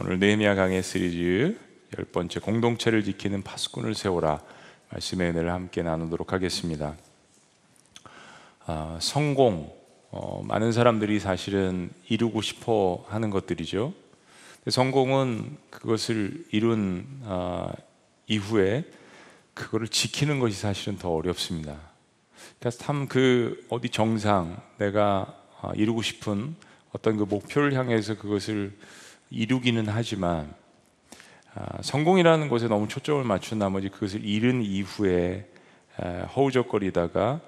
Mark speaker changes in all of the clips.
Speaker 1: 오늘 네헤미야 강의 시리즈 열 번째 공동체를 지키는 파수꾼을 세워라 말씀의 은혜를 함께 나누도록 하겠습니다. 아, 성공 어, 많은 사람들이 사실은 이루고 싶어 하는 것들이죠. 성공은 그것을 이룬 아, 이후에 그거를 지키는 것이 사실은 더 어렵습니다. 그래서 참그 어디 정상 내가 아, 이루고 싶은 어떤 그 목표를 향해서 그것을 이루기는 하지만 아, 성공이라는 것에 너무 초점을 맞춘 나머지 그것을 잃은 이후에 에, 허우적거리다가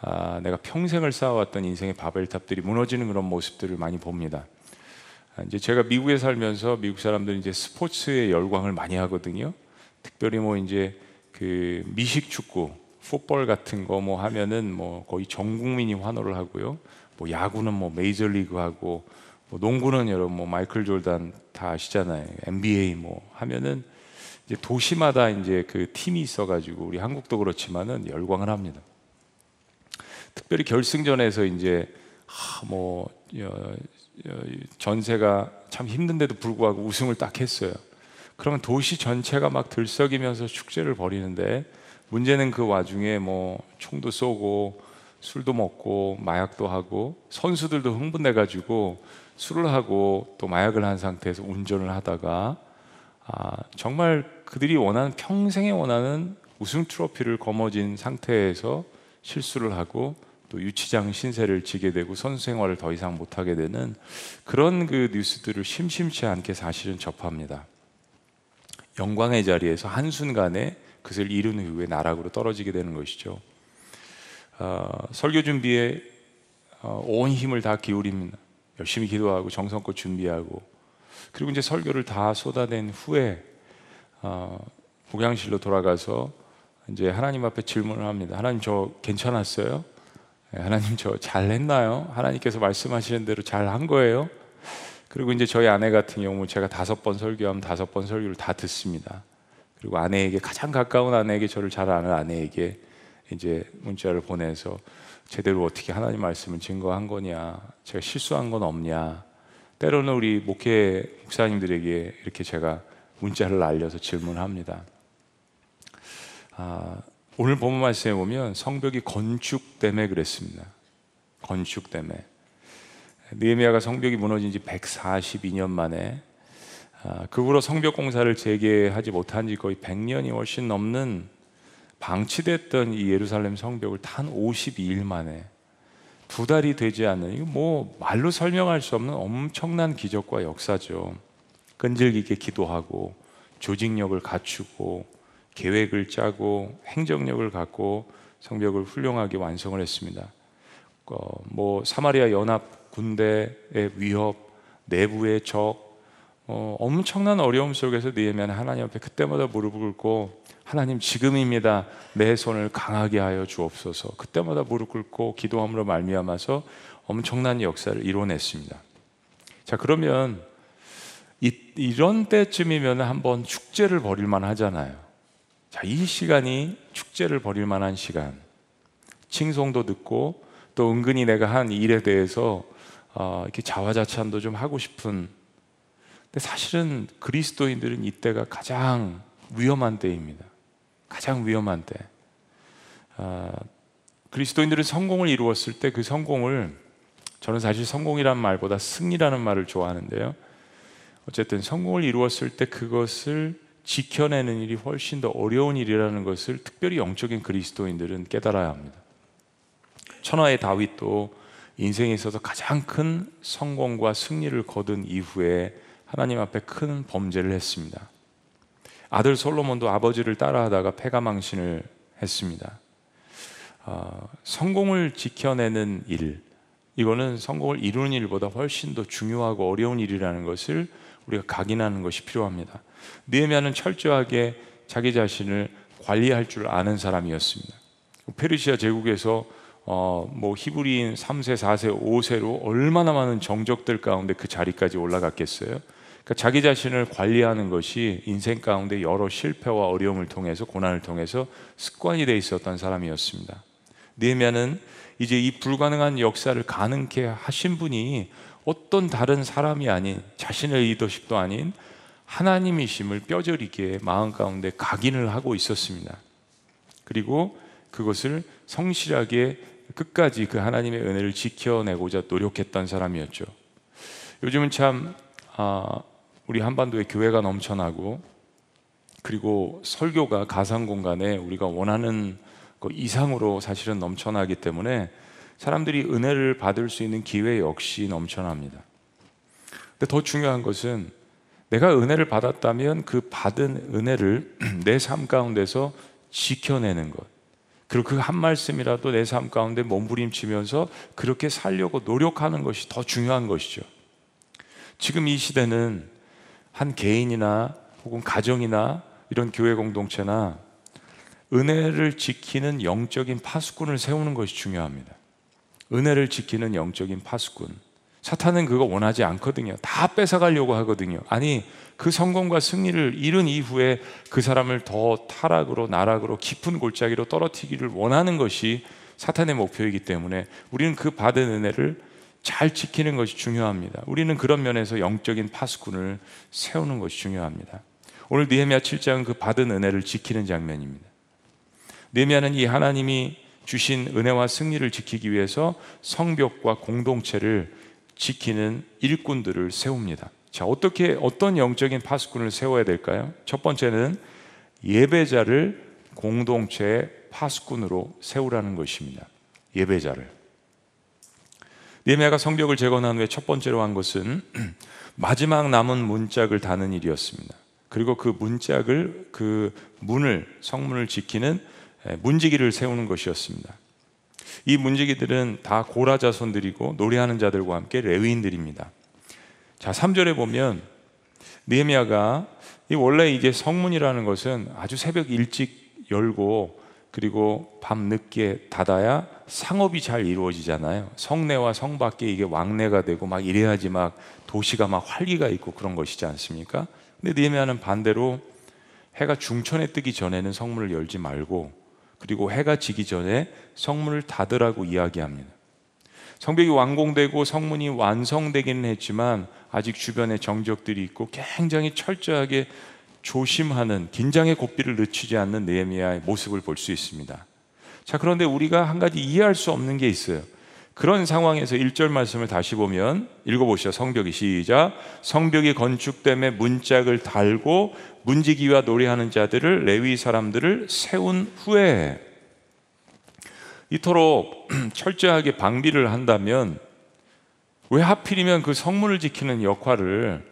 Speaker 1: 아, 내가 평생을 쌓아왔던 인생의 바벨탑들이 무너지는 그런 모습들을 많이 봅니다. 아, 이제 제가 미국에 살면서 미국 사람들은 이제 스포츠에 열광을 많이 하거든요. 특별히 뭐 이제 그 미식 축구, 풋볼 같은 거 뭐 하면은 뭐 거의 전 국민이 환호를 하고요. 뭐 야구는 뭐 메이저리그 하고 뭐 농구는 여러분 뭐 마이클 졸단 다 아시잖아요. NBA 뭐 하면은 이제 도시마다 이제 그 팀이 있어가지고 우리 한국도 그렇지만은 열광을 합니다. 특별히 결승전에서 이제 뭐 전세가 참 힘든데도 불구하고 우승을 딱 했어요. 그러면 도시 전체가 막 들썩이면서 축제를 벌이는데 문제는 그 와중에 뭐 총도 쏘고 술도 먹고 마약도 하고 선수들도 흥분해 가지고 술을 하고 또 마약을 한 상태에서 운전을 하다가 아, 정말 그들이 원하는 평생에 원하는 우승 트로피를 거머쥔 상태에서 실수를 하고 또 유치장 신세를 지게 되고 선수 생활을 더 이상 못 하게 되는 그런 그 뉴스들을 심심치 않게 사실은 접합니다. 영광의 자리에서 한순간에 그것을 이룬 후에 나락으로 떨어지게 되는 것이죠. 어, 설교 준비에 어, 온 힘을 다 기울입니다. 열심히 기도하고 정성껏 준비하고 그리고 이제 설교를 다 쏟아낸 후에 어, 복양실로 돌아가서 이제 하나님 앞에 질문을 합니다. 하나님 저 괜찮았어요? 네, 하나님 저 잘했나요? 하나님께서 말씀하시는 대로 잘 한 거예요? 그리고 이제 저희 아내 같은 경우 제가 다섯 번 설교하면 다섯 번 설교를 다 듣습니다. 그리고 아내에게 가장 가까운 아내에게 저를 잘 아는 아내에게 이제 문자를 보내서 제대로 어떻게 하나님 말씀을 증거한 거냐, 제가 실수한 건 없냐. 때로는 우리 목회 목사님들에게 이렇게 제가 문자를 날려서 질문합니다. 아, 오늘 본문 말씀에 보면 성벽이 건축 때문에 그랬습니다. 건축 때문에. 느헤미야가 성벽이 무너진 지 142년 만에 아, 그 후로 성벽 공사를 재개하지 못한 지 거의 100년이 훨씬 넘는 방치됐던 이 예루살렘 성벽을 단 52일 만에 두 달이 되지 않는 이거 뭐 말로 설명할 수 없는 엄청난 기적과 역사죠. 끈질기게 기도하고 조직력을 갖추고 계획을 짜고 행정력을 갖고 성벽을 훌륭하게 완성을 했습니다. 어, 뭐 사마리아 연합 군대의 위협, 내부의 적, 어, 엄청난 어려움 속에서 느헤미야는 하나님 앞에 그때마다 무릎을 꿇고 하나님 지금입니다. 내 손을 강하게 하여 주옵소서. 그때마다 무릎 꿇고 기도함으로 말미암아서 엄청난 역사를 이뤄냈습니다. 자 그러면 이, 이런 때쯤이면 한번 축제를 벌일 만 하잖아요. 자, 이 시간이 축제를 벌일 만한 시간. 칭송도 듣고 또 은근히 내가 한 일에 대해서 어, 이렇게 자화자찬도 좀 하고 싶은 근데 사실은 그리스도인들은 이때가 가장 위험한 때입니다. 가장 위험한 때. 아, 그리스도인들은 성공을 이루었을 때 그 성공을 저는 사실 성공이란 말보다 승리라는 말을 좋아하는데요. 어쨌든 성공을 이루었을 때 그것을 지켜내는 일이 훨씬 더 어려운 일이라는 것을 특별히 영적인 그리스도인들은 깨달아야 합니다. 천하의 다윗도 인생에 있어서 가장 큰 성공과 승리를 거둔 이후에 하나님 앞에 큰 범죄를 했습니다. 아들 솔로몬도 아버지를 따라하다가 패가망신을 했습니다. 어, 성공을 지켜내는 일, 이거는 성공을 이루는 일보다 훨씬 더 중요하고 어려운 일이라는 것을 우리가 각인하는 것이 필요합니다. 느헤미야는 철저하게 자기 자신을 관리할 줄 아는 사람이었습니다. 페르시아 제국에서 어, 뭐 히브리인 3세, 4세, 5세로 얼마나 많은 정적들 가운데 그 자리까지 올라갔겠어요? 그러니까 자기 자신을 관리하는 것이 인생 가운데 여러 실패와 어려움을 통해서 고난을 통해서 습관이 돼 있었던 사람이었습니다. 느헤미야는 이제 이 불가능한 역사를 가능케 하신 분이 어떤 다른 사람이 아닌 자신의 리더십도 아닌 하나님이심을 뼈저리게 마음 가운데 각인을 하고 있었습니다. 그리고 그것을 성실하게 끝까지 그 하나님의 은혜를 지켜내고자 노력했던 사람이었죠. 요즘은 참 아, 우리 한반도에 교회가 넘쳐나고 그리고 설교가 가상 공간에 우리가 원하는 것 이상으로 사실은 넘쳐나기 때문에 사람들이 은혜를 받을 수 있는 기회 역시 넘쳐납니다. 근데 더 중요한 것은 내가 은혜를 받았다면 그 받은 은혜를 내 삶 가운데서 지켜내는 것. 그리고 그 한 말씀이라도 내 삶 가운데 몸부림치면서 그렇게 살려고 노력하는 것이 더 중요한 것이죠. 지금 이 시대는 한 개인이나 혹은 가정이나 이런 교회 공동체나 은혜를 지키는 영적인 파수꾼을 세우는 것이 중요합니다. 은혜를 지키는 영적인 파수꾼. 사탄은 그거 원하지 않거든요. 다 뺏어가려고 하거든요. 아니, 그 성공과 승리를 이룬 이후에 그 사람을 더 타락으로, 나락으로, 깊은 골짜기로 떨어뜨기를 원하는 것이 사탄의 목표이기 때문에 우리는 그 받은 은혜를 잘 지키는 것이 중요합니다. 우리는 그런 면에서 영적인 파수꾼을 세우는 것이 중요합니다. 오늘 느헤미야 7장은 그 받은 은혜를 지키는 장면입니다. 느헤미야는 이 하나님이 주신 은혜와 승리를 지키기 위해서 성벽과 공동체를 지키는 일꾼들을 세웁니다. 자, 어떻게 어떤 영적인 파수꾼을 세워야 될까요? 첫 번째는 예배자를 공동체의 파수꾼으로 세우라는 것입니다. 예배자를. 예배가 성벽을 재건한 후에 첫 번째로 한 것은 마지막 남은 문짝을 다는 일이었습니다. 그리고 그 문짝을 그 문을 성문을 지키는 예, 문지기를 세우는 것이었습니다. 이 문지기들은 다 고라 자손들이고 노래하는 자들과 함께 레위인들입니다. 자, 3절에 보면 느헤미야가 원래 이제 성문이라는 것은 아주 새벽 일찍 열고 그리고 밤 늦게 닫아야 상업이 잘 이루어지잖아요. 성내와 성 밖에 이게 왕래가 되고 막 이래야지 막 도시가 막 활기가 있고 그런 것이지 않습니까? 근데 느헤미야는 반대로 해가 중천에 뜨기 전에는 성문을 열지 말고 그리고 해가 지기 전에 성문을 닫으라고 이야기합니다. 성벽이 완공되고 성문이 완성되기는 했지만 아직 주변에 정적들이 있고 굉장히 철저하게 조심하는 긴장의 고삐를 늦추지 않는 느헤미야의 모습을 볼 수 있습니다. 자, 그런데 우리가 한 가지 이해할 수 없는 게 있어요. 그런 상황에서 1절 말씀을 다시 보면 읽어보시죠. 성벽이 시작. 성벽이 건축됨에 문짝을 달고 문지기와 노래하는 자들을 레위 사람들을 세운 후에 이토록 철저하게 방비를 한다면 왜 하필이면 그 성문을 지키는 역할을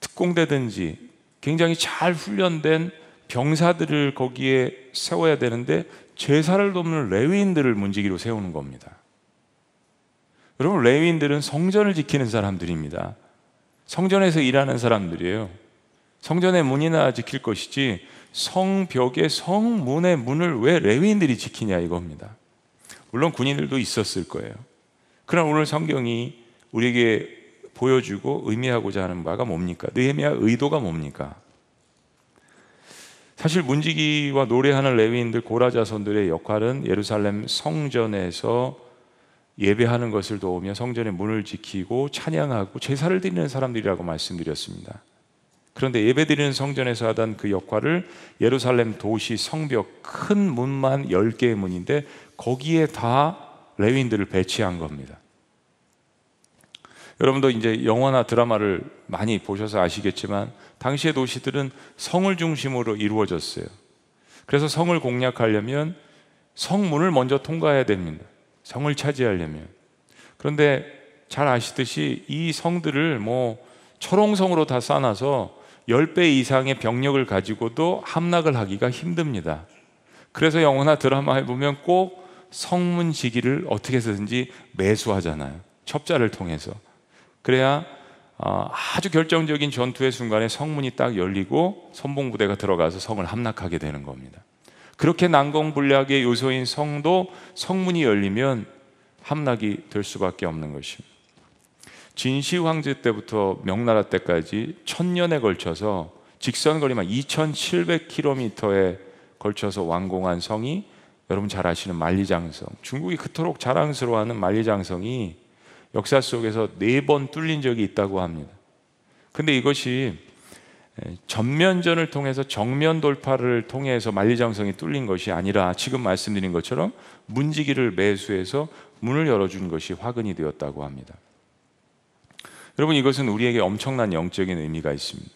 Speaker 1: 특공대든지 굉장히 잘 훈련된 병사들을 거기에 세워야 되는데 제사를 돕는 레위인들을 문지기로 세우는 겁니다. 여러분 레위인들은 성전을 지키는 사람들입니다. 성전에서 일하는 사람들이에요. 성전의 문이나 지킬 것이지 성벽의 성문의 문을 왜 레위인들이 지키냐 이겁니다. 물론 군인들도 있었을 거예요. 그러나 오늘 성경이 우리에게 보여주고 의미하고자 하는 바가 뭡니까? 느헤미야 의도가 뭡니까? 사실 문지기와 노래하는 레위인들 고라자손들의 역할은 예루살렘 성전에서 예배하는 것을 도우며 성전의 문을 지키고 찬양하고 제사를 드리는 사람들이라고 말씀드렸습니다. 그런데 예배드리는 성전에서 하던 그 역할을 예루살렘 도시 성벽 큰 문만 10개의 문인데 거기에 다 레위인들을 배치한 겁니다. 여러분도 이제 영화나 드라마를 많이 보셔서 아시겠지만 당시의 도시들은 성을 중심으로 이루어졌어요. 그래서 성을 공략하려면 성문을 먼저 통과해야 됩니다. 성을 차지하려면. 그런데 잘 아시듯이 이 성들을 뭐 철옹성으로 다 쌓아서 10배 이상의 병력을 가지고도 함락을 하기가 힘듭니다. 그래서 영화나 드라마에 보면 꼭 성문 지기를 어떻게 해서든지 매수하잖아요. 첩자를 통해서. 그래야 어, 아주 결정적인 전투의 순간에 성문이 딱 열리고 선봉부대가 들어가서 성을 함락하게 되는 겁니다. 그렇게 난공불락의 요소인 성도 성문이 열리면 함락이 될 수밖에 없는 것입니다. 진시 황제 때부터 명나라 때까지 천년에 걸쳐서 직선 거리만 2,700km에 걸쳐서 완공한 성이 여러분 잘 아시는 만리장성. 중국이 그토록 자랑스러워하는 만리장성이 역사 속에서 네 번 뚫린 적이 있다고 합니다. 근데 이것이 예, 전면전을 통해서 정면 돌파를 통해서 만리장성이 뚫린 것이 아니라 지금 말씀드린 것처럼 문지기를 매수해서 문을 열어준 것이 화근이 되었다고 합니다. 여러분 이것은 우리에게 엄청난 영적인 의미가 있습니다.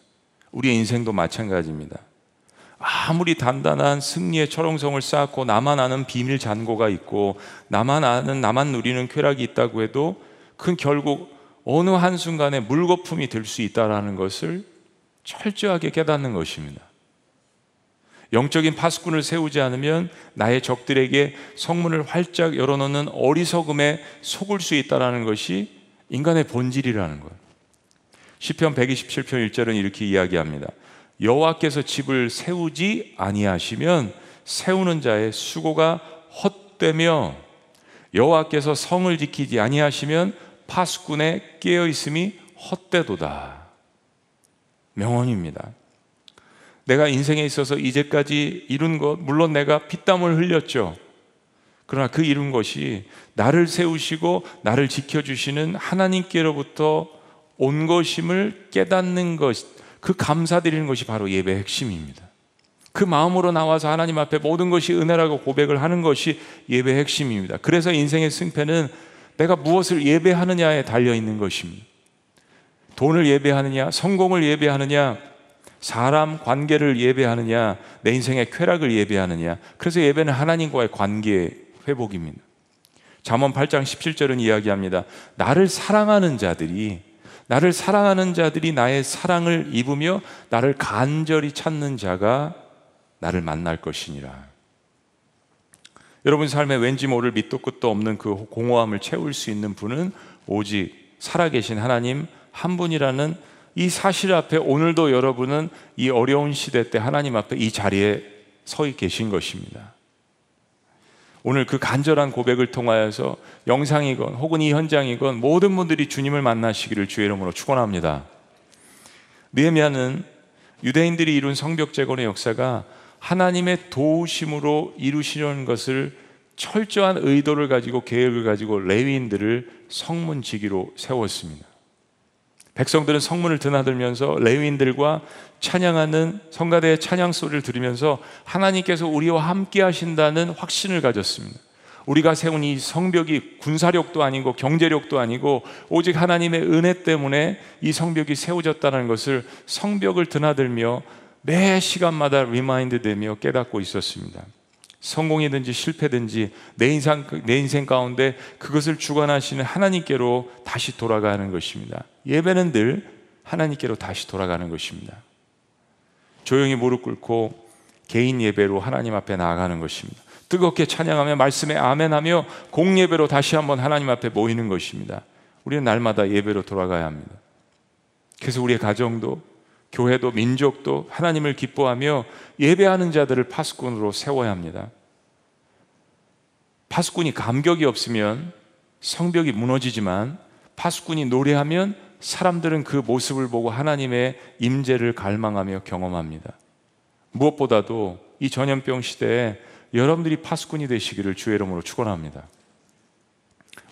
Speaker 1: 우리의 인생도 마찬가지입니다. 아무리 단단한 승리의 철옹성을 쌓고 나만 아는 비밀 잔고가 있고 나만 아는 나만 누리는 쾌락이 있다고 해도 그 결국 어느 한순간에 물거품이 될 수 있다라는 것을 철저하게 깨닫는 것입니다. 영적인 파수꾼을 세우지 않으면 나의 적들에게 성문을 활짝 열어놓는 어리석음에 속을 수 있다라는 것이 인간의 본질이라는 것. 시편 127편 1절은 이렇게 이야기합니다. 여호와께서 집을 세우지 아니하시면 세우는 자의 수고가 헛되며 여호와께서 성을 지키지 아니하시면 파수꾼의 깨어 있음이 헛되도다. 명언입니다. 내가 인생에 있어서 이제까지 이룬 것, 물론 내가 피땀을 흘렸죠. 그러나 그 이룬 것이 나를 세우시고 나를 지켜주시는 하나님께로부터 온 것임을 깨닫는 것, 그 감사드리는 것이 바로 예배의 핵심입니다. 그 마음으로 나와서 하나님 앞에 모든 것이 은혜라고 고백을 하는 것이 예배의 핵심입니다. 그래서 인생의 승패는 내가 무엇을 예배하느냐에 달려 있는 것입니다. 돈을 예배하느냐, 성공을 예배하느냐, 사람 관계를 예배하느냐, 내 인생의 쾌락을 예배하느냐. 그래서 예배는 하나님과의 관계 회복입니다. 잠언 8장 17절은 이야기합니다. 나를 사랑하는 자들이 나를 사랑하는 자들이 나의 사랑을 입으며 나를 간절히 찾는 자가 나를 만날 것이니라. 여러분 삶에 왠지 모를 밑도 끝도 없는 그 공허함을 채울 수 있는 분은 오직 살아계신 하나님 한 분이라는 이 사실 앞에 오늘도 여러분은 이 어려운 시대 때 하나님 앞에 이 자리에 서 계신 것입니다. 오늘 그 간절한 고백을 통하여서 영상이건 혹은 이 현장이건 모든 분들이 주님을 만나시기를 주의 이름으로 축원합니다. 느헤미야는 유대인들이 이룬 성벽 재건의 역사가 하나님의 도우심으로 이루시려는 것을 철저한 의도를 가지고 계획을 가지고 레위인들을 성문지기로 세웠습니다. 백성들은 성문을 드나들면서 레위인들과 찬양하는 성가대의 찬양 소리를 들으면서 하나님께서 우리와 함께 하신다는 확신을 가졌습니다. 우리가 세운 이 성벽이 군사력도 아니고 경제력도 아니고 오직 하나님의 은혜 때문에 이 성벽이 세워졌다는 것을 성벽을 드나들며 매 시간마다 remind 되며 깨닫고 있었습니다. 성공이든지 실패든지 내 인생, 내 인생 가운데 그것을 주관하시는 하나님께로 다시 돌아가는 것입니다. 예배는 늘 하나님께로 다시 돌아가는 것입니다. 조용히 무릎 꿇고 개인 예배로 하나님 앞에 나아가는 것입니다. 뜨겁게 찬양하며 말씀에 아멘하며 공예배로 다시 한번 하나님 앞에 모이는 것입니다. 우리는 날마다 예배로 돌아가야 합니다. 그래서 우리의 가정도 교회도 민족도 하나님을 기뻐하며 예배하는 자들을 파수꾼으로 세워야 합니다. 파수꾼이 감격이 없으면 성벽이 무너지지만 파수꾼이 노래하면 사람들은 그 모습을 보고 하나님의 임재를 갈망하며 경험합니다. 무엇보다도 이 전염병 시대에 여러분들이 파수꾼이 되시기를 주의 이름으로 축원합니다.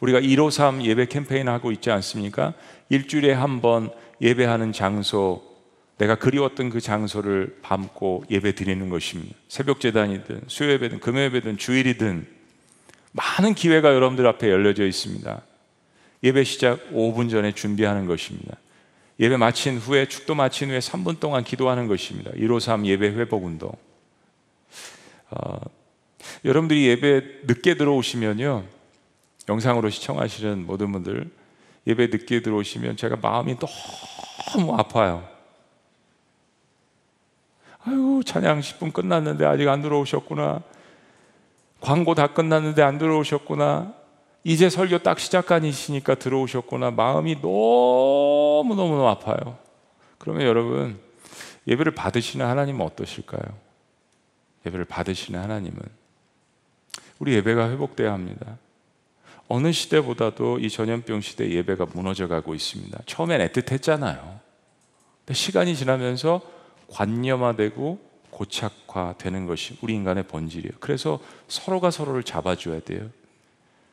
Speaker 1: 우리가 153 예배 캠페인 하고 있지 않습니까? 일주일에 한 번 예배하는 장소 내가 그리웠던 그 장소를 밟고 예배 드리는 것입니다. 새벽 재단이든 수요 예배든 금요 예배든 주일이든 많은 기회가 여러분들 앞에 열려져 있습니다. 예배 시작 5분 전에 준비하는 것입니다. 예배 마친 후에 축도 마친 후에 3분 동안 기도하는 것입니다. 153 예배 회복 운동. 어, 여러분들이 예배 늦게 들어오시면요. 영상으로 시청하시는 모든 분들 예배 늦게 들어오시면 제가 마음이 너무 아파요. 아유, 찬양 10분 끝났는데 아직 안 들어오셨구나. 광고 다 끝났는데 안 들어오셨구나. 이제 설교 딱 시작간이시니까 들어오셨구나. 마음이 너무너무 아파요. 그러면 여러분, 예배를 받으시는 하나님은 어떠실까요? 예배를 받으시는 하나님은 우리 예배가 회복돼야 합니다. 어느 시대보다도 이 전염병 시대 예배가 무너져 가고 있습니다. 처음엔 애틋했잖아요. 시간이 지나면서 관념화되고 고착화되는 것이 우리 인간의 본질이에요. 그래서 서로가 서로를 잡아줘야 돼요.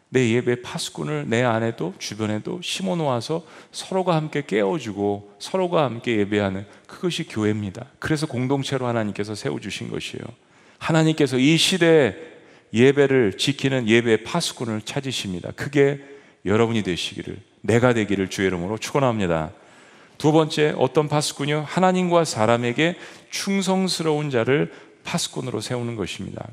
Speaker 1: 내 예배 파수꾼을 내 안에도 주변에도 심어 놓아서 서로가 함께 깨워주고 서로가 함께 예배하는 그것이 교회입니다. 그래서 공동체로 하나님께서 세워주신 것이에요. 하나님께서 이 시대에 예배를 지키는 예배 파수꾼을 찾으십니다. 그게 여러분이 되시기를 내가 되기를 주의 이름으로 축원합니다. 두 번째 어떤 파수꾼이요? 하나님과 사람에게 충성스러운 자를 파수꾼으로 세우는 것입니다.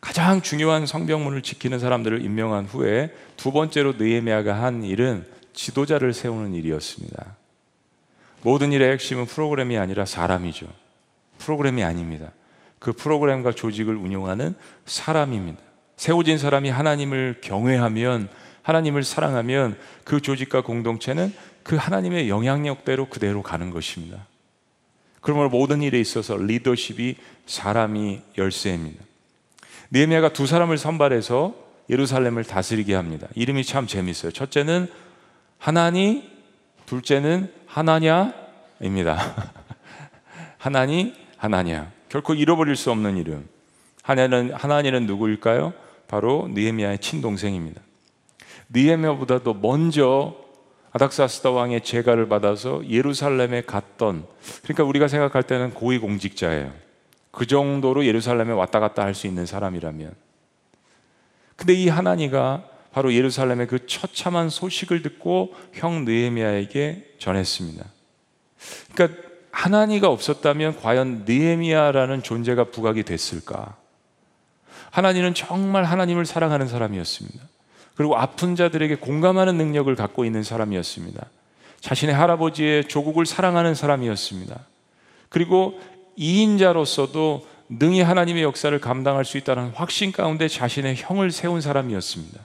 Speaker 1: 가장 중요한 성병문을 지키는 사람들을 임명한 후에 두 번째로 느헤미야가 한 일은 지도자를 세우는 일이었습니다. 모든 일의 핵심은 프로그램이 아니라 사람이죠. 프로그램이 아닙니다. 그 프로그램과 조직을 운영하는 사람입니다. 세워진 사람이 하나님을 경외하면 하나님을 사랑하면 그 조직과 공동체는 그 하나님의 영향력대로 그대로 가는 것입니다. 그러므로 모든 일에 있어서 리더십이 사람이 열쇠입니다. 느헤미야가 두 사람을 선발해서 예루살렘을 다스리게 합니다. 이름이 참 재밌어요. 첫째는 하나니, 둘째는 하나냐입니다. 하나니, 하나냐. 결코 잃어버릴 수 없는 이름. 하나는 하나니는 누구일까요? 바로 느헤미야의 친동생입니다. 느헤미야보다도 먼저 아닥사스다 왕의 제가를 받아서 예루살렘에 갔던 그러니까 우리가 생각할 때는 고위 공직자예요. 그 정도로 예루살렘에 왔다 갔다 할 수 있는 사람이라면. 근데 이 하나니가 바로 예루살렘의 그 처참한 소식을 듣고 형 느헤미야에게 전했습니다. 그러니까 하나니가 없었다면 과연 느헤미야라는 존재가 부각이 됐을까? 하나님은 정말 하나님을 사랑하는 사람이었습니다. 그리고 아픈 자들에게 공감하는 능력을 갖고 있는 사람이었습니다. 자신의 할아버지의 조국을 사랑하는 사람이었습니다. 그리고 이인자로서도 능히 하나님의 역사를 감당할 수 있다는 확신 가운데 자신의 형을 세운 사람이었습니다.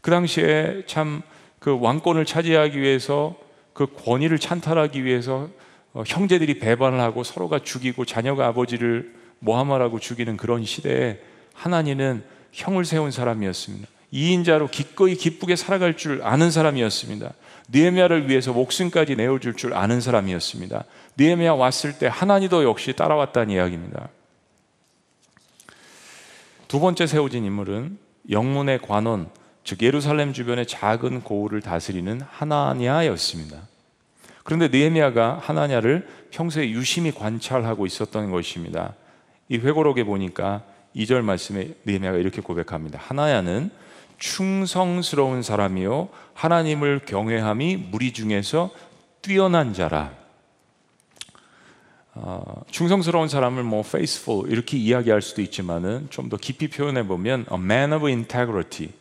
Speaker 1: 그 당시에 참 그 왕권을 차지하기 위해서 그 권위를 찬탈하기 위해서 어, 형제들이 배반을 하고 서로가 죽이고 자녀가 아버지를 모함하라고 죽이는 그런 시대에 하나님은 형을 세운 사람이었습니다. 이인자로 기꺼이 기쁘게 살아갈 줄 아는 사람이었습니다. 느헤미야를 위해서 목숨까지 내어줄 줄 아는 사람이었습니다. 느헤미야 왔을 때 하나님도 역시 따라왔다는 이야기입니다. 두 번째 세워진 인물은 영문의 관원, 즉 예루살렘 주변의 작은 고을을 다스리는 하나냐였습니다. 그런데 느헤미야가 하나냐를 평소에 유심히 관찰하고 있었던 것입니다. 이 회고록에 보니까 2절 말씀에 느헤미야가 이렇게 고백합니다. 하나야는 충성스러운 사람이요 하나님을 경외함이 무리 중에서 뛰어난 자라. 어, 충성스러운 사람을 뭐 faithful 이렇게 이야기할 수도 있지만은 좀 더 깊이 표현해 보면 a man of integrity.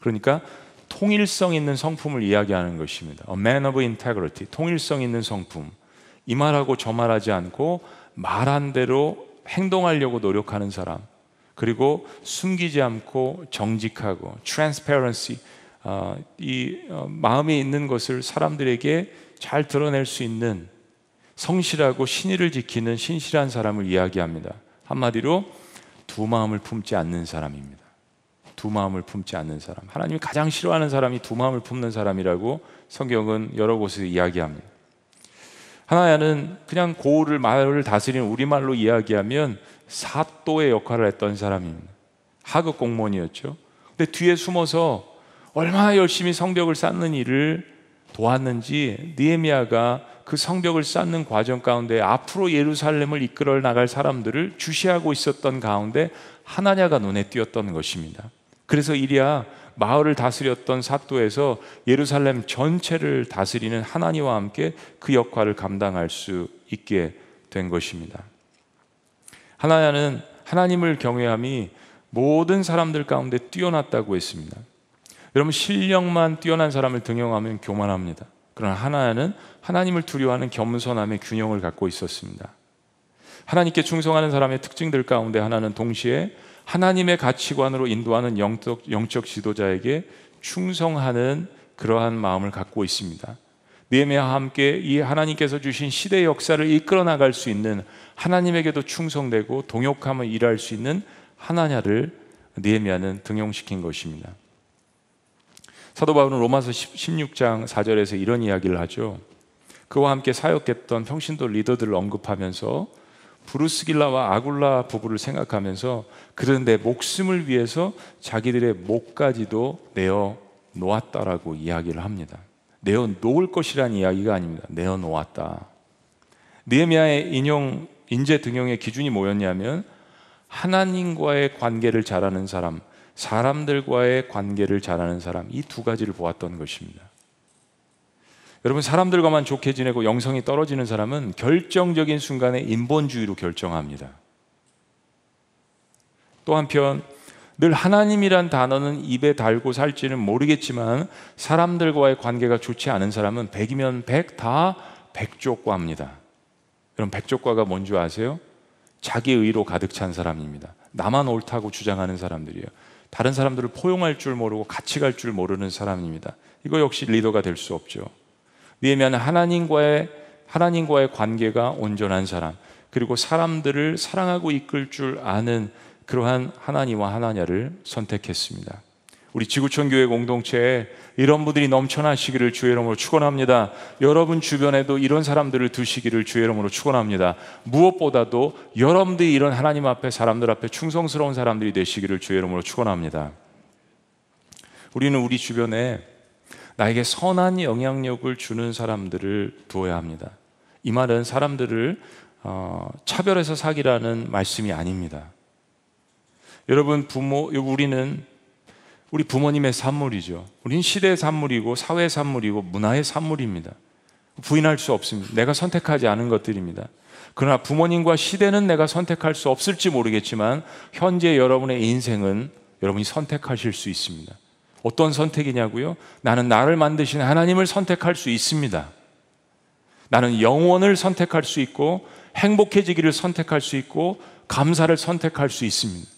Speaker 1: 그러니까 통일성 있는 성품을 이야기하는 것입니다. A man of integrity. 통일성 있는 성품. 이 말하고 저 말하지 않고 말한 대로 행동하려고 노력하는 사람. 그리고 숨기지 않고 정직하고 transparency 어, 이 어, 마음에 있는 것을 사람들에게 잘 드러낼 수 있는 성실하고 신의를 지키는 신실한 사람을 이야기합니다. 한마디로 두 마음을 품지 않는 사람입니다. 두 마음을 품지 않는 사람. 하나님이 가장 싫어하는 사람이 두 마음을 품는 사람이라고 성경은 여러 곳에서 이야기합니다. 하나야는 그냥 고을을 마을을 다스리는 우리말로 이야기하면 사또의 역할을 했던 사람입니다. 하급 공무원이었죠. 근데 뒤에 숨어서 얼마나 열심히 성벽을 쌓는 일을 도왔는지 니에미아가 그 성벽을 쌓는 과정 가운데 앞으로 예루살렘을 이끌어 나갈 사람들을 주시하고 있었던 가운데 하나냐가 눈에 띄었던 것입니다. 그래서 이리야 마을을 다스렸던 사도에서 예루살렘 전체를 다스리는 하나님과 함께 그 역할을 감당할 수 있게 된 것입니다. 하나야는 하나님을 경외함이 모든 사람들 가운데 뛰어났다고 했습니다. 여러분 실력만 뛰어난 사람을 등용하면 교만합니다. 그러나 하나야는 하나님을 두려워하는 겸손함의 균형을 갖고 있었습니다. 하나님께 충성하는 사람의 특징들 가운데 하나는 동시에 하나님의 가치관으로 인도하는 영적, 영적 지도자에게 충성하는 그러한 마음을 갖고 있습니다. 느헤미야와 함께 이 하나님께서 주신 시대 역사를 이끌어 나갈 수 있는 하나님에게도 충성되고 동역하며 일할 수 있는 하나냐를 느헤미야는 등용시킨 것입니다. 사도 바울은 로마서 16장 4절에서 이런 이야기를 하죠. 그와 함께 사역했던 평신도 리더들을 언급하면서 브루스길라와 아굴라 부부를 생각하면서 그런 내 목숨을 위해서 자기들의 목까지도 내어 놓았다라고 이야기를 합니다. 내어 놓을 것이란 이야기가 아닙니다. 내어 놓았다. 느헤미야의 인용 인재 등용의 기준이 뭐였냐면 하나님과의 관계를 잘하는 사람, 사람들과의 관계를 잘하는 사람 이 두 가지를 보았던 것입니다. 여러분 사람들과만 좋게 지내고 영성이 떨어지는 사람은 결정적인 순간에 인본주의로 결정합니다. 또 한편 늘 하나님이란 단어는 입에 달고 살지는 모르겠지만 사람들과의 관계가 좋지 않은 사람은 백이면 백 다 백족과입니다. 여러분 백족과가 뭔지 아세요? 자기 의로 가득 찬 사람입니다. 나만 옳다고 주장하는 사람들이에요. 다른 사람들을 포용할 줄 모르고 같이 갈 줄 모르는 사람입니다. 이거 역시 리더가 될 수 없죠. 니에미야는 하나님과의 하나님과의 관계가 온전한 사람, 그리고 사람들을 사랑하고 이끌 줄 아는 그러한 하나님과 하나냐를 선택했습니다. 우리 지구촌 교회 공동체에 이런 분들이 넘쳐나시기를 주의 이름으로 축원합니다. 여러분 주변에도 이런 사람들을 두시기를 주의 이름으로 축원합니다. 무엇보다도 여러분들이 이런 하나님 앞에 사람들 앞에 충성스러운 사람들이 되시기를 주의 이름으로 축원합니다. 우리는 우리 주변에 나에게 선한 영향력을 주는 사람들을 두어야 합니다. 이 말은 사람들을 어, 차별해서 사기라는 말씀이 아닙니다. 여러분 부모 우리는 우리 부모님의 산물이죠. 우리는 시대의 산물이고 사회의 산물이고 문화의 산물입니다. 부인할 수 없습니다. 내가 선택하지 않은 것들입니다. 그러나 부모님과 시대는 내가 선택할 수 없을지 모르겠지만 현재 여러분의 인생은 여러분이 선택하실 수 있습니다. 어떤 선택이냐고요? 나는 나를 만드신 하나님을 선택할 수 있습니다. 나는 영원을 선택할 수 있고 행복해지기를 선택할 수 있고 감사를 선택할 수 있습니다.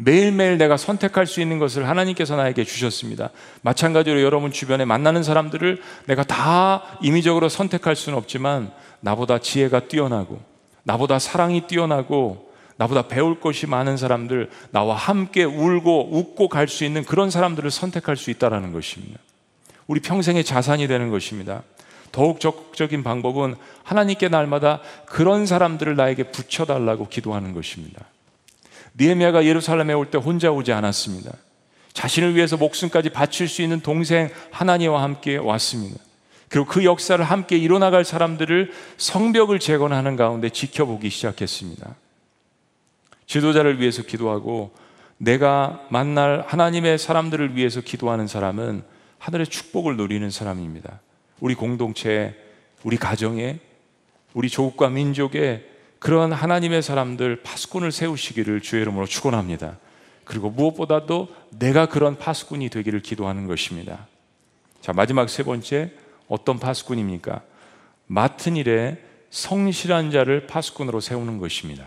Speaker 1: 매일매일 내가 선택할 수 있는 것을 하나님께서 나에게 주셨습니다. 마찬가지로 여러분 주변에 만나는 사람들을 내가 다 임의적으로 선택할 수는 없지만 나보다 지혜가 뛰어나고 나보다 사랑이 뛰어나고 나보다 배울 것이 많은 사람들 나와 함께 울고 웃고 갈 수 있는 그런 사람들을 선택할 수 있다라는 것입니다. 우리 평생의 자산이 되는 것입니다. 더욱 적극적인 방법은 하나님께 날마다 그런 사람들을 나에게 붙여달라고 기도하는 것입니다. 니에미아가 예루살렘에 올 때 혼자 오지 않았습니다. 자신을 위해서 목숨까지 바칠 수 있는 동생 하나님과 함께 왔습니다. 그리고 그 역사를 함께 이뤄나갈 사람들을 성벽을 재건하는 가운데 지켜보기 시작했습니다. 지도자를 위해서 기도하고 내가 만날 하나님의 사람들을 위해서 기도하는 사람은 하늘의 축복을 누리는 사람입니다. 우리 공동체, 우리 가정에, 우리 조국과 민족에 그런 하나님의 사람들 파수꾼을 세우시기를 주의 이름으로 축원합니다. 그리고 무엇보다도 내가 그런 파수꾼이 되기를 기도하는 것입니다. 자, 마지막 세 번째 어떤 파수꾼입니까? 맡은 일에 성실한 자를 파수꾼으로 세우는 것입니다.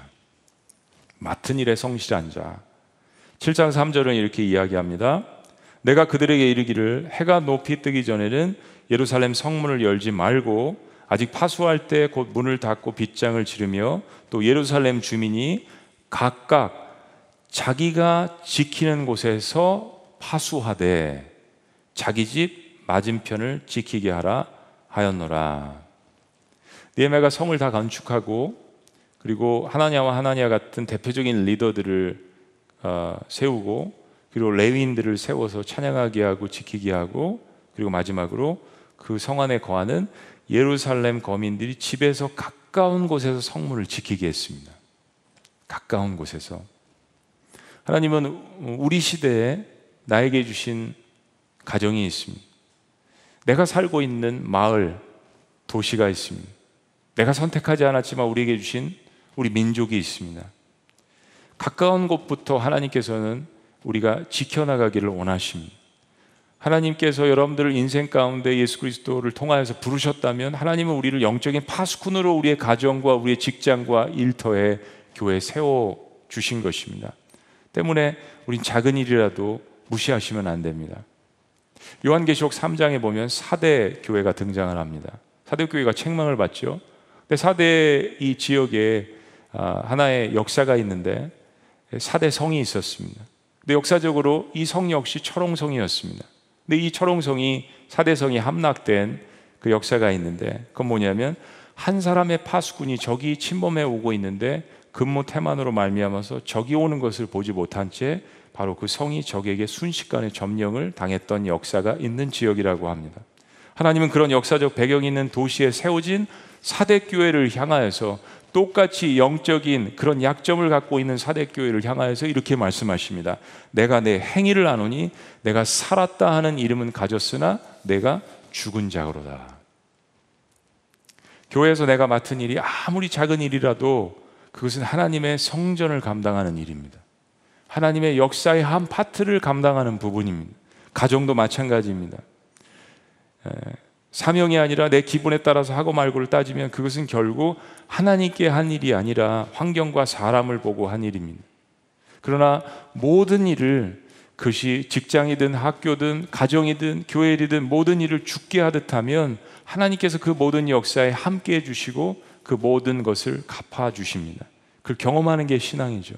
Speaker 1: 맡은 일에 성실한 자. 7장 3절은 이렇게 이야기합니다. 내가 그들에게 이르기를 해가 높이 뜨기 전에는 예루살렘 성문을 열지 말고 아직 파수할 때 곧 문을 닫고 빗장을 지르며 또 예루살렘 주민이 각각 자기가 지키는 곳에서 파수하되 자기 집 맞은편을 지키게 하라 하였노라. 니에메가 성을 다 건축하고 그리고 하나냐와 하나냐 같은 대표적인 리더들을 어, 세우고 그리고 레위인들을 세워서 찬양하게 하고 지키게 하고 그리고 마지막으로 그 성 안에 거하는 예루살렘 거민들이 집에서 가까운 곳에서 성문을 지키게 했습니다. 가까운 곳에서. 하나님은 우리 시대에 나에게 주신 가정이 있습니다. 내가 살고 있는 마을, 도시가 있습니다. 내가 선택하지 않았지만 우리에게 주신 우리 민족이 있습니다. 가까운 곳부터 하나님께서는 우리가 지켜나가기를 원하십니다. 하나님께서 여러분들을 인생 가운데 예수 그리스도를 통하여서 부르셨다면 하나님은 우리를 영적인 파수꾼으로 우리의 가정과 우리의 직장과 일터에 교회에 세워 주신 것입니다. 때문에 우린 작은 일이라도 무시하시면 안 됩니다. 요한계시록 3장에 보면 사대 교회가 등장을 합니다. 사대 교회가 책망을 받죠. 근데 사대 이 지역에 아, 하나의 역사가 있는데 사대 성이 있었습니다. 근데 역사적으로 이 성 역시 철옹성이었습니다. 근데 이 철옹성이 사대성이 함락된 그 역사가 있는데 그건 뭐냐면 한 사람의 파수꾼이 적이 침범해 오고 있는데 근무 태만으로 말미암아서 적이 오는 것을 보지 못한 채 바로 그 성이 적에게 순식간에 점령을 당했던 역사가 있는 지역이라고 합니다. 하나님은 그런 역사적 배경이 있는 도시에 세워진 사대 교회를 향하여서 똑같이 영적인 그런 약점을 갖고 있는 사대교회를 향하여서 이렇게 말씀하십니다. 내가 내 행위를 아노니 내가 살았다 하는 이름은 가졌으나 내가 죽은 자로다. 교회에서 내가 맡은 일이 아무리 작은 일이라도 그것은 하나님의 성전을 감당하는 일입니다. 하나님의 역사의 한 파트를 감당하는 부분입니다. 가정도 마찬가지입니다. 사명이 아니라 내 기분에 따라서 하고 말고를 따지면 그것은 결국 하나님께 한 일이 아니라 환경과 사람을 보고 한 일입니다. 그러나 모든 일을 그것이 직장이든 학교든 가정이든 교회이든 모든 일을 죽게 하듯 하면 하나님께서 그 모든 역사에 함께 해주시고 그 모든 것을 갚아 주십니다. 그걸 경험하는 게 신앙이죠.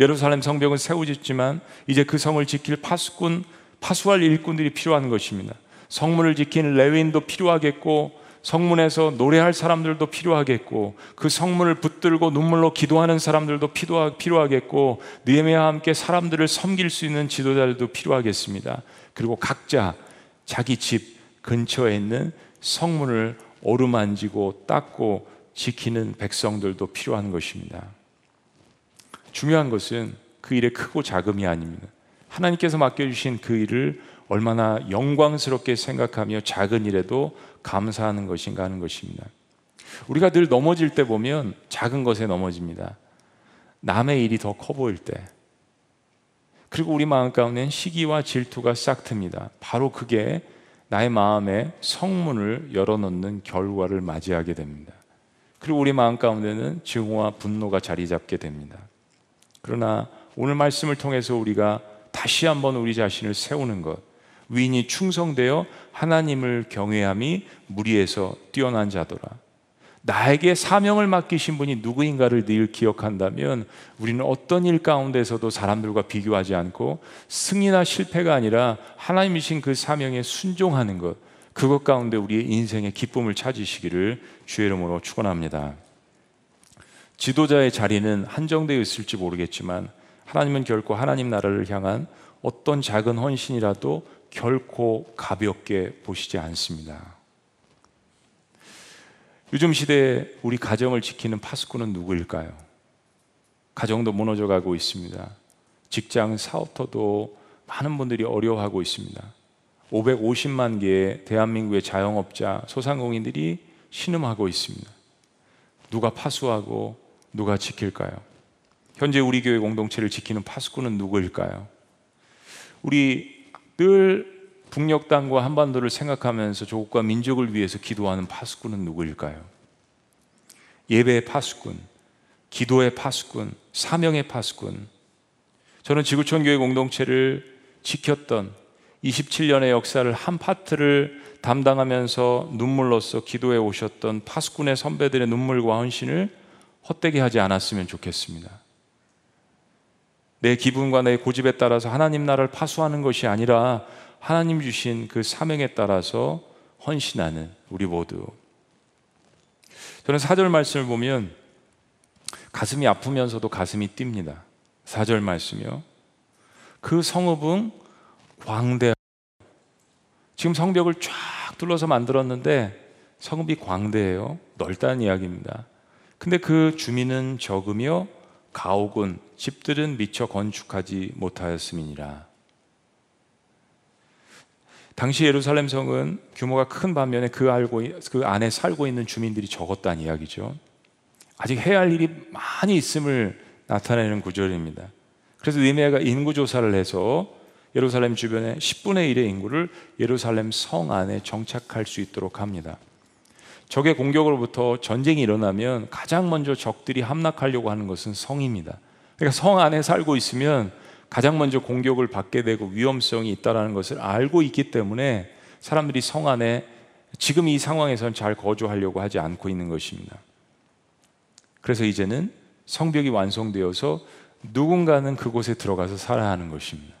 Speaker 1: 예루살렘 성벽은 세워졌지만 이제 그 성을 지킬 파수꾼, 파수할 일꾼들이 필요한 것입니다. 성문을 지키는 레위인도 필요하겠고 성문에서 노래할 사람들도 필요하겠고 그 성문을 붙들고 눈물로 기도하는 사람들도 필요하겠고 느헤미야와 함께 사람들을 섬길 수 있는 지도자들도 필요하겠습니다. 그리고 각자 자기 집 근처에 있는 성문을 오르만지고 닦고 지키는 백성들도 필요한 것입니다. 중요한 것은 그 일의 크고 작음이 아닙니다. 하나님께서 맡겨주신 그 일을 얼마나 영광스럽게 생각하며 작은 일에도 감사하는 것인가 하는 것입니다. 우리가 늘 넘어질 때 보면 작은 것에 넘어집니다. 남의 일이 더 커 보일 때. 그리고 우리 마음 가운데는 시기와 질투가 싹 틉니다. 바로 그게 나의 마음에 성문을 열어놓는 결과를 맞이하게 됩니다. 그리고 우리 마음 가운데는 증오와 분노가 자리 잡게 됩니다. 그러나 오늘 말씀을 통해서 우리가 다시 한번 우리 자신을 세우는 것, 위인이 충성되어 하나님을 경외함이 무리에서 뛰어난 자더라. 나에게 사명을 맡기신 분이 누구인가를 늘 기억한다면 우리는 어떤 일 가운데서도 사람들과 비교하지 않고 승리나 실패가 아니라 하나님이신 그 사명에 순종하는 것 그것 가운데 우리의 인생의 기쁨을 찾으시기를 주의 이름으로 축원합니다. 지도자의 자리는 한정되어 있을지 모르겠지만 하나님은 결코 하나님 나라를 향한 어떤 작은 헌신이라도 결코 가볍게 보시지 않습니다. 요즘 시대에 우리 가정을 지키는 파수꾼은 누구일까요? 가정도 무너져 가고 있습니다. 직장 사업터도 많은 분들이 어려워하고 있습니다. 550만 개의 대한민국의 자영업자, 소상공인들이 신음하고 있습니다. 누가 파수하고 누가 지킬까요? 현재 우리 교회 공동체를 지키는 파수꾼은 누구일까요? 우리 늘 북녘 땅과 한반도를 생각하면서 조국과 민족을 위해서 기도하는 파수꾼은 누구일까요? 예배의 파수꾼, 기도의 파수꾼, 사명의 파수꾼. 저는 지구촌 교회 공동체를 지켰던 27년의 역사를 한 파트를 담당하면서 눈물로써 기도해 오셨던 파수꾼의 선배들의 눈물과 헌신을 헛되게 하지 않았으면 좋겠습니다. 내 기분과 내 고집에 따라서 하나님 나라를 파수하는 것이 아니라 하나님 주신 그 사명에 따라서 헌신하는 우리 모두. 저는 사절 말씀을 보면 가슴이 아프면서도 가슴이 뜁니다. 사절 말씀이요. 그 성읍은 광대. 지금 성벽을 쫙 둘러서 만들었는데 성읍이 광대예요. 넓다는 이야기입니다. 근데 그 주민은 적으며 가옥은 집들은 미처 건축하지 못하였음이니라. 당시 예루살렘 성은 규모가 큰 반면에 그 알고 그 안에 살고 있는 주민들이 적었다는 이야기죠. 아직 해야 할 일이 많이 있음을 나타내는 구절입니다. 그래서 니메아가 인구 조사를 해서 예루살렘 주변의 10분의 1의 인구를 예루살렘 성 안에 정착할 수 있도록 합니다. 적의 공격으로부터 전쟁이 일어나면 가장 먼저 적들이 함락하려고 하는 것은 성입니다. 그러니까 성 안에 살고 있으면 가장 먼저 공격을 받게 되고 위험성이 있다는 것을 알고 있기 때문에 사람들이 성 안에 지금 이 상황에서는 잘 거주하려고 하지 않고 있는 것입니다. 그래서 이제는 성벽이 완성되어서 누군가는 그곳에 들어가서 살아야 하는 것입니다.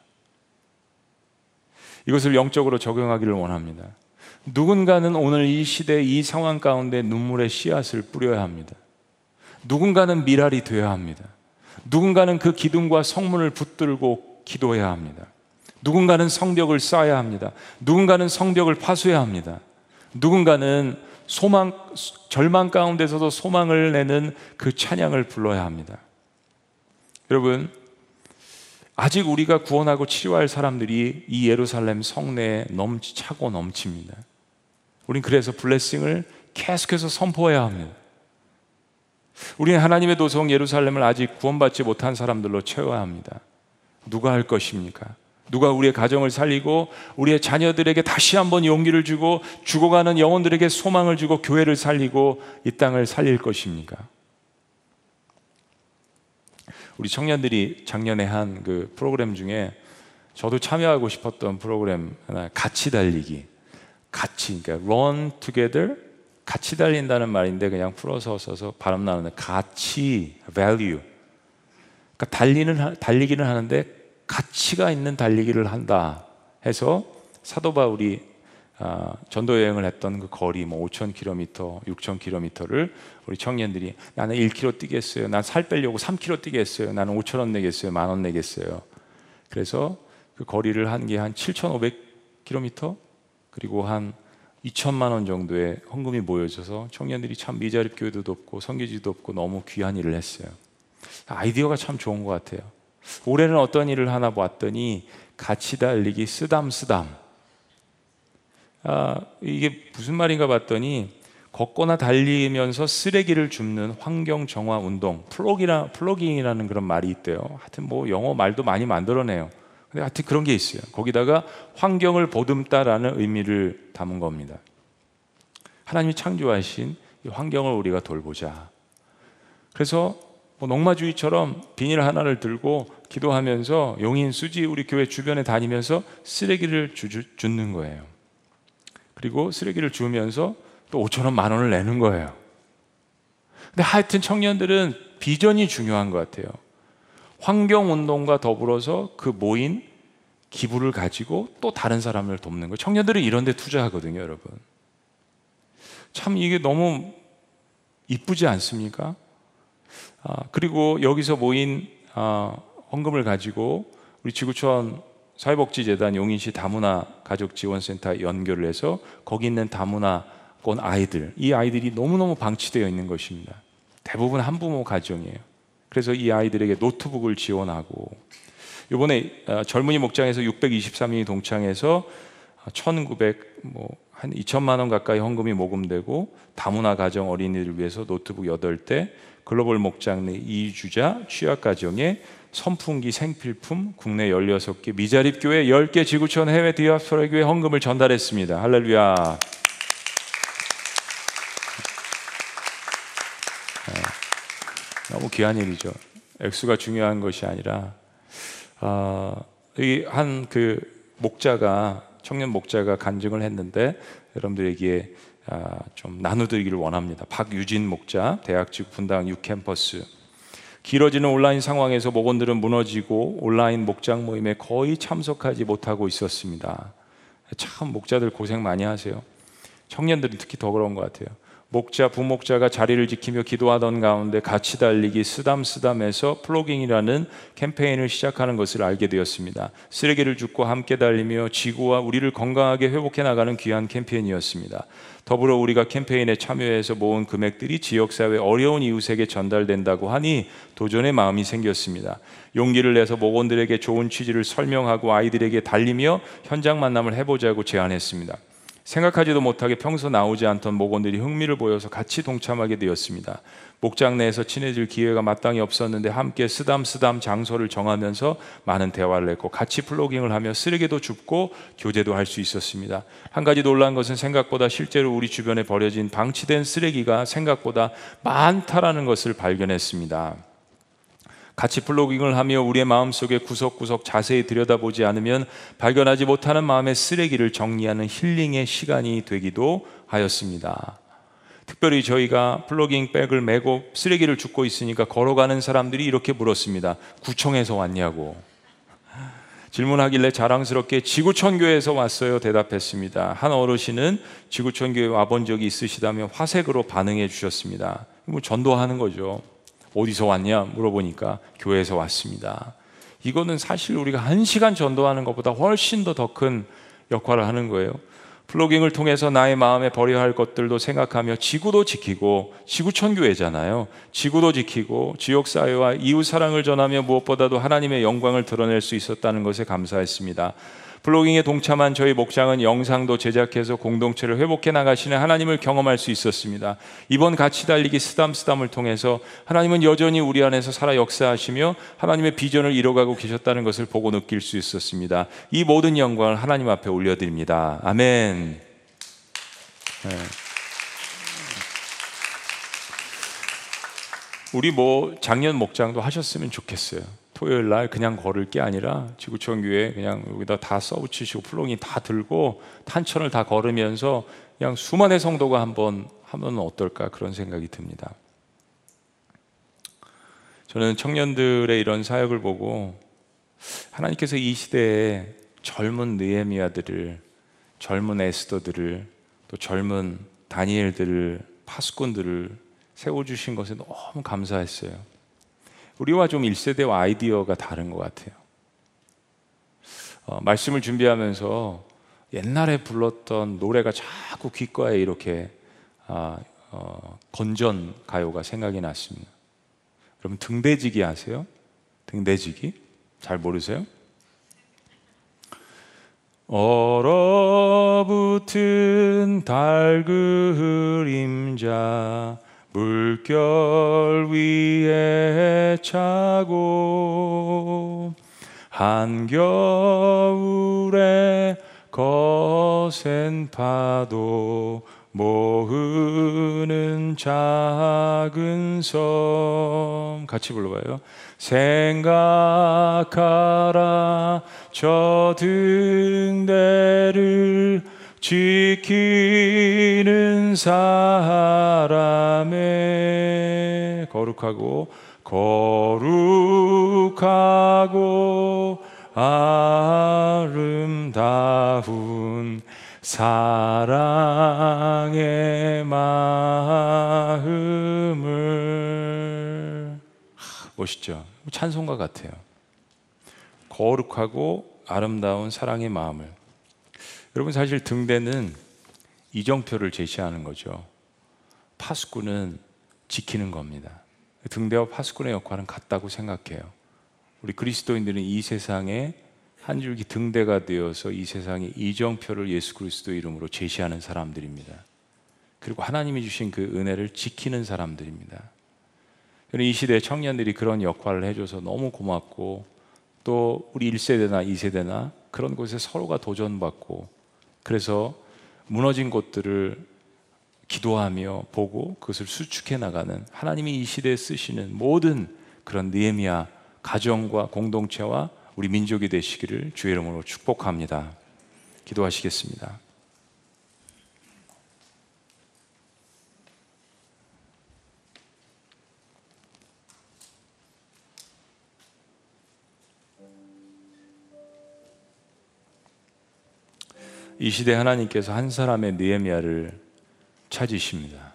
Speaker 1: 이것을 영적으로 적용하기를 원합니다. 누군가는 오늘 이 시대 이 상황 가운데 눈물의 씨앗을 뿌려야 합니다. 누군가는 미랄이 되어야 합니다. 누군가는 그 기둥과 성문을 붙들고 기도해야 합니다. 누군가는 성벽을 쌓아야 합니다. 누군가는 성벽을 파수해야 합니다. 누군가는 소망, 절망 가운데서도 소망을 내는 그 찬양을 불러야 합니다. 여러분, 아직 우리가 구원하고 치료할 사람들이 이 예루살렘 성내에 넘치, 차고 넘칩니다. 우린 그래서 블레싱을 계속해서 선포해야 합니다. 우리는 하나님의 도성 예루살렘을 아직 구원받지 못한 사람들로 채워야 합니다. 누가 할 것입니까? 누가 우리의 가정을 살리고 우리의 자녀들에게 다시 한번 용기를 주고 죽어가는 영혼들에게 소망을 주고 교회를 살리고 이 땅을 살릴 것입니까? 우리 청년들이 작년에 한 그 프로그램 중에 저도 참여하고 싶었던 프로그램 하나 같이 달리기 같이 그러니까 run together 같이 달린다는 말인데 그냥 풀어서 써서 발음 나는데 같이 value 그러니까 달리는 달리기는 하는데 가치가 있는 달리기를 한다 해서 사도 바울이 아, 전도 여행을 했던 그 거리 뭐 5,000km, 6,000km를 우리 청년들이 나는 1km 뛰겠어요. 난 살 빼려고 3km 뛰겠어요. 나는 5천 원 내겠어요. 만 원 내겠어요. 그래서 그 거리를 한 게 한 7,500km 그리고 한 2천만 원 정도의 헌금이 모여져서 청년들이 참 미자립 교회도 돕고 성교지도 돕고 너무 귀한 일을 했어요. 아이디어가 참 좋은 것 같아요. 올해는 어떤 일을 하나 봤더니 같이 달리기 쓰담 쓰담. 아, 이게 무슨 말인가 봤더니 걷거나 달리면서 쓰레기를 줍는 환경 정화 운동, 플로깅이라는 그런 말이 있대요. 하여튼 뭐 영어 말도 많이 만들어내요. 근데 하여튼 그런 게 있어요. 거기다가 환경을 보듬다라는 의미를 담은 겁니다. 하나님이 창조하신 이 환경을 우리가 돌보자. 그래서 뭐 농마주의처럼 비닐 하나를 들고 기도하면서 용인 수지 우리 교회 주변에 다니면서 쓰레기를 주, 줍는 거예요. 그리고 쓰레기를 주면서 또 5천 원, 만 원을 내는 거예요. 근데 하여튼 청년들은 비전이 중요한 것 같아요. 환경운동과 더불어서 그 모인 기부를 가지고 또 다른 사람을 돕는 거예요. 청년들은 이런 데 투자하거든요, 여러분. 참 이게 너무 이쁘지 않습니까? 아, 그리고 여기서 모인 아, 헌금을 가지고 우리 지구촌 사회복지재단 용인시 다문화 가족지원센터 연결을 해서 거기 있는 다문화권 아이들, 이 아이들이 너무너무 방치되어 있는 것입니다. 대부분 한부모 가정이에요. 그래서 이 아이들에게 노트북을 지원하고 이번에 어, 젊은이 목장에서 623인이 동참해서 1,900 뭐 한 2천만 원 가까이 헌금이 모금되고 다문화 가정 어린이를 위해서 노트북 8대 글로벌 목장 내 이주자 취약 가정에 선풍기 생필품 국내 16개 미자립 교회 10개 지구촌 해외 디아스포라 교회 헌금을 전달했습니다. 할렐루야. 너무 귀한 일이죠. 액수가 중요한 것이 아니라 어, 한그 목자가 청년 목자가 간증을 했는데 여러분들에게 아, 좀 나눠드리기를 원합니다. 박유진 목자 대학직 분당 6캠퍼스 길어지는 온라인 상황에서 목원들은 무너지고 온라인 목장 모임에 거의 참석하지 못하고 있었습니다. 참 목자들 고생 많이 하세요. 청년들은 특히 더 그런 것 같아요. 목자, 부목자가 자리를 지키며 기도하던 가운데 같이 달리기 쓰담쓰담해서 플로깅이라는 캠페인을 시작하는 것을 알게 되었습니다. 쓰레기를 줍고 함께 달리며 지구와 우리를 건강하게 회복해 나가는 귀한 캠페인이었습니다. 더불어 우리가 캠페인에 참여해서 모은 금액들이 지역사회 어려운 이웃에게 전달된다고 하니 도전의 마음이 생겼습니다. 용기를 내서 목원들에게 좋은 취지를 설명하고 아이들에게 달리며 현장 만남을 해보자고 제안했습니다. 생각하지도 못하게 평소 나오지 않던 목원들이 흥미를 보여서 같이 동참하게 되었습니다. 목장 내에서 친해질 기회가 마땅히 없었는데 함께 쓰담쓰담 장소를 정하면서 많은 대화를 했고 같이 플로깅을 하며 쓰레기도 줍고 교제도 할 수 있었습니다. 한 가지 놀란 것은 생각보다 실제로 우리 주변에 버려진 방치된 쓰레기가 생각보다 많다라는 것을 발견했습니다. 같이 플로깅을 하며 우리의 마음속에 구석구석 자세히 들여다보지 않으면 발견하지 못하는 마음의 쓰레기를 정리하는 힐링의 시간이 되기도 하였습니다. 특별히 저희가 플로깅 백을 메고 쓰레기를 줍고 있으니까 걸어가는 사람들이 이렇게 물었습니다. 구청에서 왔냐고. 질문하길래 자랑스럽게 지구촌 교회에서 왔어요 대답했습니다. 한 어르신은 지구촌 교회 와본 적이 있으시다며 화색으로 반응해 주셨습니다. 뭐 전도하는 거죠. 어디서 왔냐 물어보니까 교회에서 왔습니다. 이거는 사실 우리가 한 시간 전도하는 것보다 훨씬 더 더 큰 역할을 하는 거예요. 플로깅을 통해서 나의 마음에 버려야 할 것들도 생각하며 지구도 지키고 지구촌 교회잖아요. 지구도 지키고 지역 사회와 이웃 사랑을 전하며 무엇보다도 하나님의 영광을 드러낼 수 있었다는 것에 감사했습니다. 블로깅에 동참한 저희 목장은 영상도 제작해서 공동체를 회복해 나가시는 하나님을 경험할 수 있었습니다. 이번 같이 달리기 쓰담쓰담을 통해서 하나님은 여전히 우리 안에서 살아 역사하시며 하나님의 비전을 이뤄가고 계셨다는 것을 보고 느낄 수 있었습니다. 이 모든 영광을 하나님 앞에 올려드립니다. 아멘. 네. 우리 뭐 작년 목장도 하셨으면 좋겠어요. 토요일 날 그냥 걸을 게 아니라 지구촌 교회 그냥 여기다 다 써붙이시고 플롱이 다 들고 탄천을 다 걸으면서 그냥 수많은 성도가 한번 하면 어떨까 그런 생각이 듭니다. 저는 청년들의 이런 사역을 보고 하나님께서 이 시대에 젊은 느헤미야들을 젊은 에스더들을 또 젊은 다니엘들을 파수꾼들을 세워 주신 것에 너무 감사했어요. 우리와 좀 1세대와 아이디어가 다른 것 같아요. 어, 말씀을 준비하면서 옛날에 불렀던 노래가 자꾸 귓가에 이렇게 아, 어, 건전 가요가 생각이 났습니다. 여러분 등대지기 아세요? 등대지기? 잘 모르세요? 얼어붙은 달 그림자 물결 위에 차고 한겨울에 거센 파도 모으는 작은 섬 같이 불러봐요. 생각하라 저 등대를 지키는 사람의 거룩하고 거룩하고 아름다운 사랑의 마음을 멋있죠? 찬송가 같아요. 거룩하고 아름다운 사랑의 마음을 여러분 사실 등대는 이정표를 제시하는 거죠. 파수꾼은 지키는 겁니다. 등대와 파수꾼의 역할은 같다고 생각해요. 우리 그리스도인들은 이 세상에 한 줄기 등대가 되어서 이 세상에 이정표를 예수 그리스도 이름으로 제시하는 사람들입니다. 그리고 하나님이 주신 그 은혜를 지키는 사람들입니다. 이 시대 청년들이 그런 역할을 해줘서 너무 고맙고 또 우리 1세대나 2세대나 그런 곳에 서로가 도전받고 그래서 무너진 것들을 기도하며 보고 그것을 수축해 나가는 하나님이 이 시대에 쓰시는 모든 그런 느헤미야 가정과 공동체와 우리 민족이 되시기를 주의 이름으로 축복합니다. 기도하시겠습니다. 이 시대 하나님께서 한 사람의 느헤미야를 찾으십니다.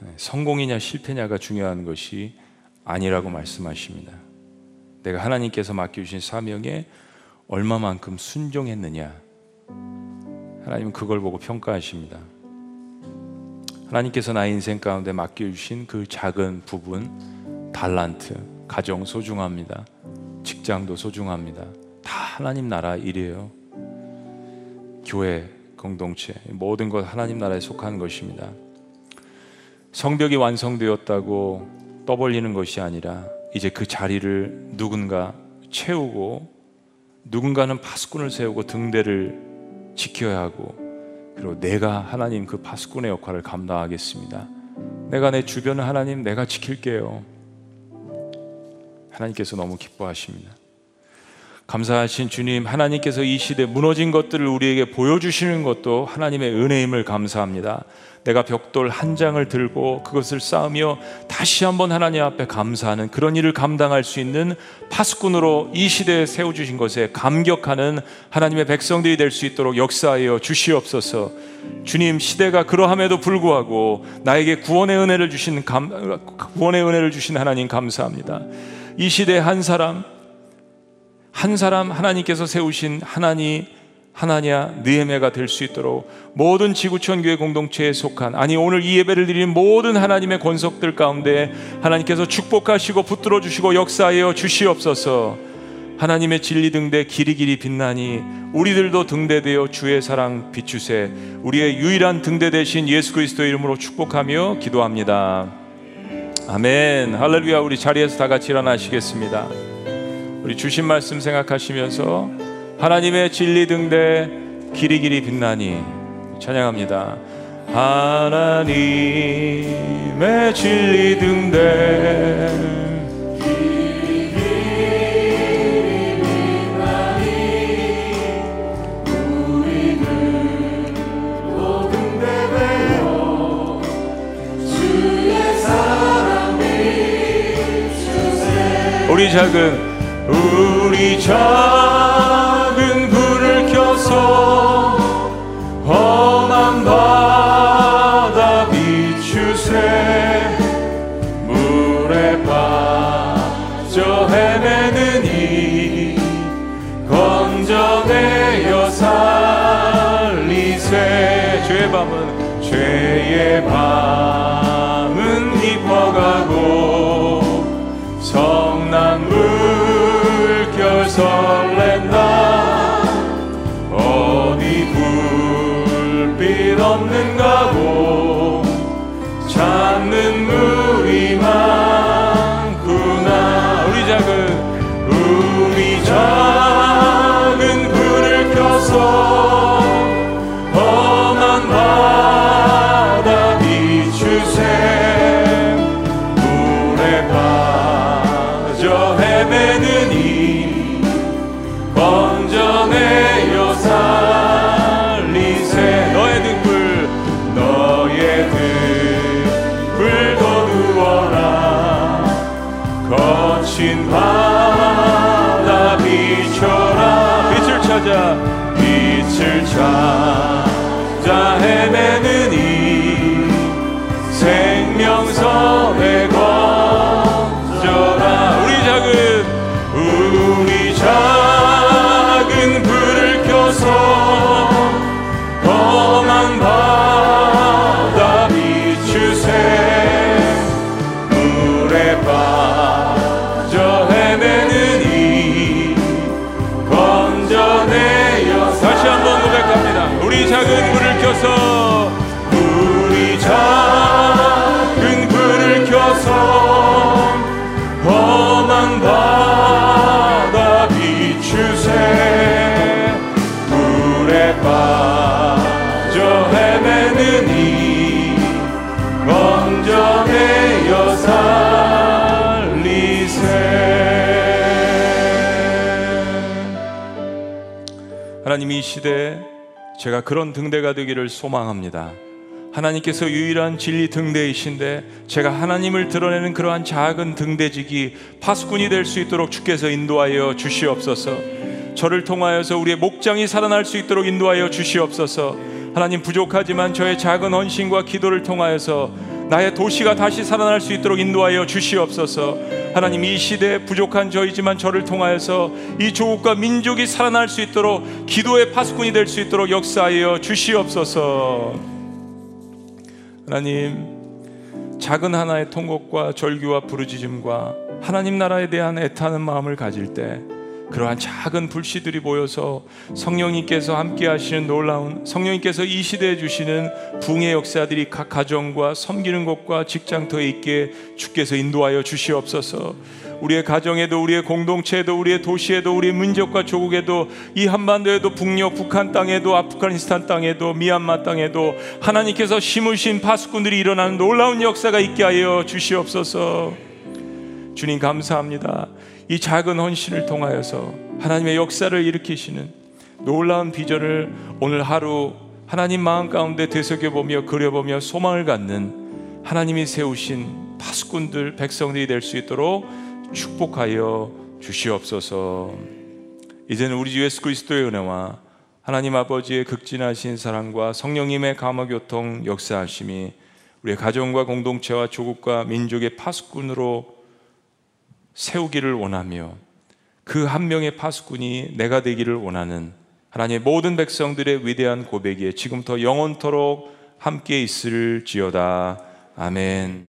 Speaker 1: 네, 성공이냐 실패냐가 중요한 것이 아니라고 말씀하십니다. 내가 하나님께서 맡겨주신 사명에 얼마만큼 순종했느냐. 하나님은 그걸 보고 평가하십니다. 하나님께서 나의 인생 가운데 맡겨주신 그 작은 부분, 달란트, 가정 소중합니다. 직장도 소중합니다. 다 하나님 나라 일이에요. 교회, 공동체, 모든 것 하나님 나라에 속한 것입니다. 성벽이 완성되었다고 떠벌리는 것이 아니라 이제 그 자리를 누군가 채우고 누군가는 파수꾼을 세우고 등대를 지켜야 하고 그리고 내가 하나님 그 파수꾼의 역할을 감당하겠습니다. 내가 내 주변을 하나님 내가 지킬게요. 하나님께서 너무 기뻐하십니다. 감사하신 주님, 하나님께서 이 시대 무너진 것들을 우리에게 보여주시는 것도 하나님의 은혜임을 감사합니다. 내가 벽돌 한 장을 들고 그것을 쌓으며 다시 한번 하나님 앞에 감사하는 그런 일을 감당할 수 있는 파수꾼으로 이 시대에 세워주신 것에 감격하는 하나님의 백성들이 될 수 있도록 역사하여 주시옵소서. 주님 시대가 그러함에도 불구하고 나에게 구원의 은혜를 주신 감, 구원의 은혜를 주신 하나님 감사합니다. 이 시대 한 사람 한 사람 하나님께서 세우신 하나님 하나냐 느헤메가 될 수 있도록 모든 지구촌 교회 공동체에 속한 아니 오늘 이 예배를 드리는 모든 하나님의 권속들 가운데 하나님께서 축복하시고 붙들어 주시고 역사하여 주시옵소서. 하나님의 진리 등대 길이 길이 빛나니 우리들도 등대되어 주의 사랑 비추세 우리의 유일한 등대 대신 예수 그리스도 이름으로 축복하며 기도합니다. 아멘. 할렐루야. 우리 자리에서 다 같이 일어나시겠습니다. 우리 주신 말씀 생각하시면서 하나님의 진리 등대 길이 길이 빛나니 찬양합니다. 하나님의 진리 등대 우리 작은 우리 자 헤매는 이 생명선 하나님 이 시대에 제가 그런 등대가 되기를 소망합니다. 하나님께서 유일한 진리 등대이신데 제가 하나님을 드러내는 그러한 작은 등대직이 파수꾼이 될 수 있도록 주께서 인도하여 주시옵소서. 저를 통하여서 우리의 목장이 살아날 수 있도록 인도하여 주시옵소서. 하나님 부족하지만 저의 작은 헌신과 기도를 통하여서 나의 도시가 다시 살아날 수 있도록 인도하여 주시옵소서. 하나님 이 시대에 부족한 저이지만 저를 통하여서 이 조국과 민족이 살아날 수 있도록 기도의 파수꾼이 될 수 있도록 역사하여 주시옵소서. 하나님 작은 하나의 통곡과 절규와 부르짖음과 하나님 나라에 대한 애타는 마음을 가질 때 그러한 작은 불씨들이 모여서 성령님께서 함께 하시는 놀라운 성령님께서 이 시대에 주시는 붕의 역사들이 각 가정과 섬기는 곳과 직장터에 있게 주께서 인도하여 주시옵소서. 우리의 가정에도 우리의 공동체에도 우리의 도시에도 우리의 민족과 조국에도 이 한반도에도 북녘 북한 땅에도 아프가니스탄 땅에도 미얀마 땅에도 하나님께서 심으신 파수꾼들이 일어나는 놀라운 역사가 있게 하여 주시옵소서. 주님 감사합니다. 이 작은 헌신을 통하여서 하나님의 역사를 일으키시는 놀라운 비전을 오늘 하루 하나님 마음 가운데 되새겨보며 그려보며 소망을 갖는 하나님이 세우신 파수꾼들 백성들이 될 수 있도록 축복하여 주시옵소서. 이제는 우리 주 예수 그리스도의 은혜와 하나님 아버지의 극진하신 사랑과 성령님의 감화 교통 역사하심이 우리의 가정과 공동체와 조국과 민족의 파수꾼으로 세우기를 원하며 그 한 명의 파수꾼이 내가 되기를 원하는 하나님의 모든 백성들의 위대한 고백에 지금부터 영원토록 함께 있을지어다. 아멘.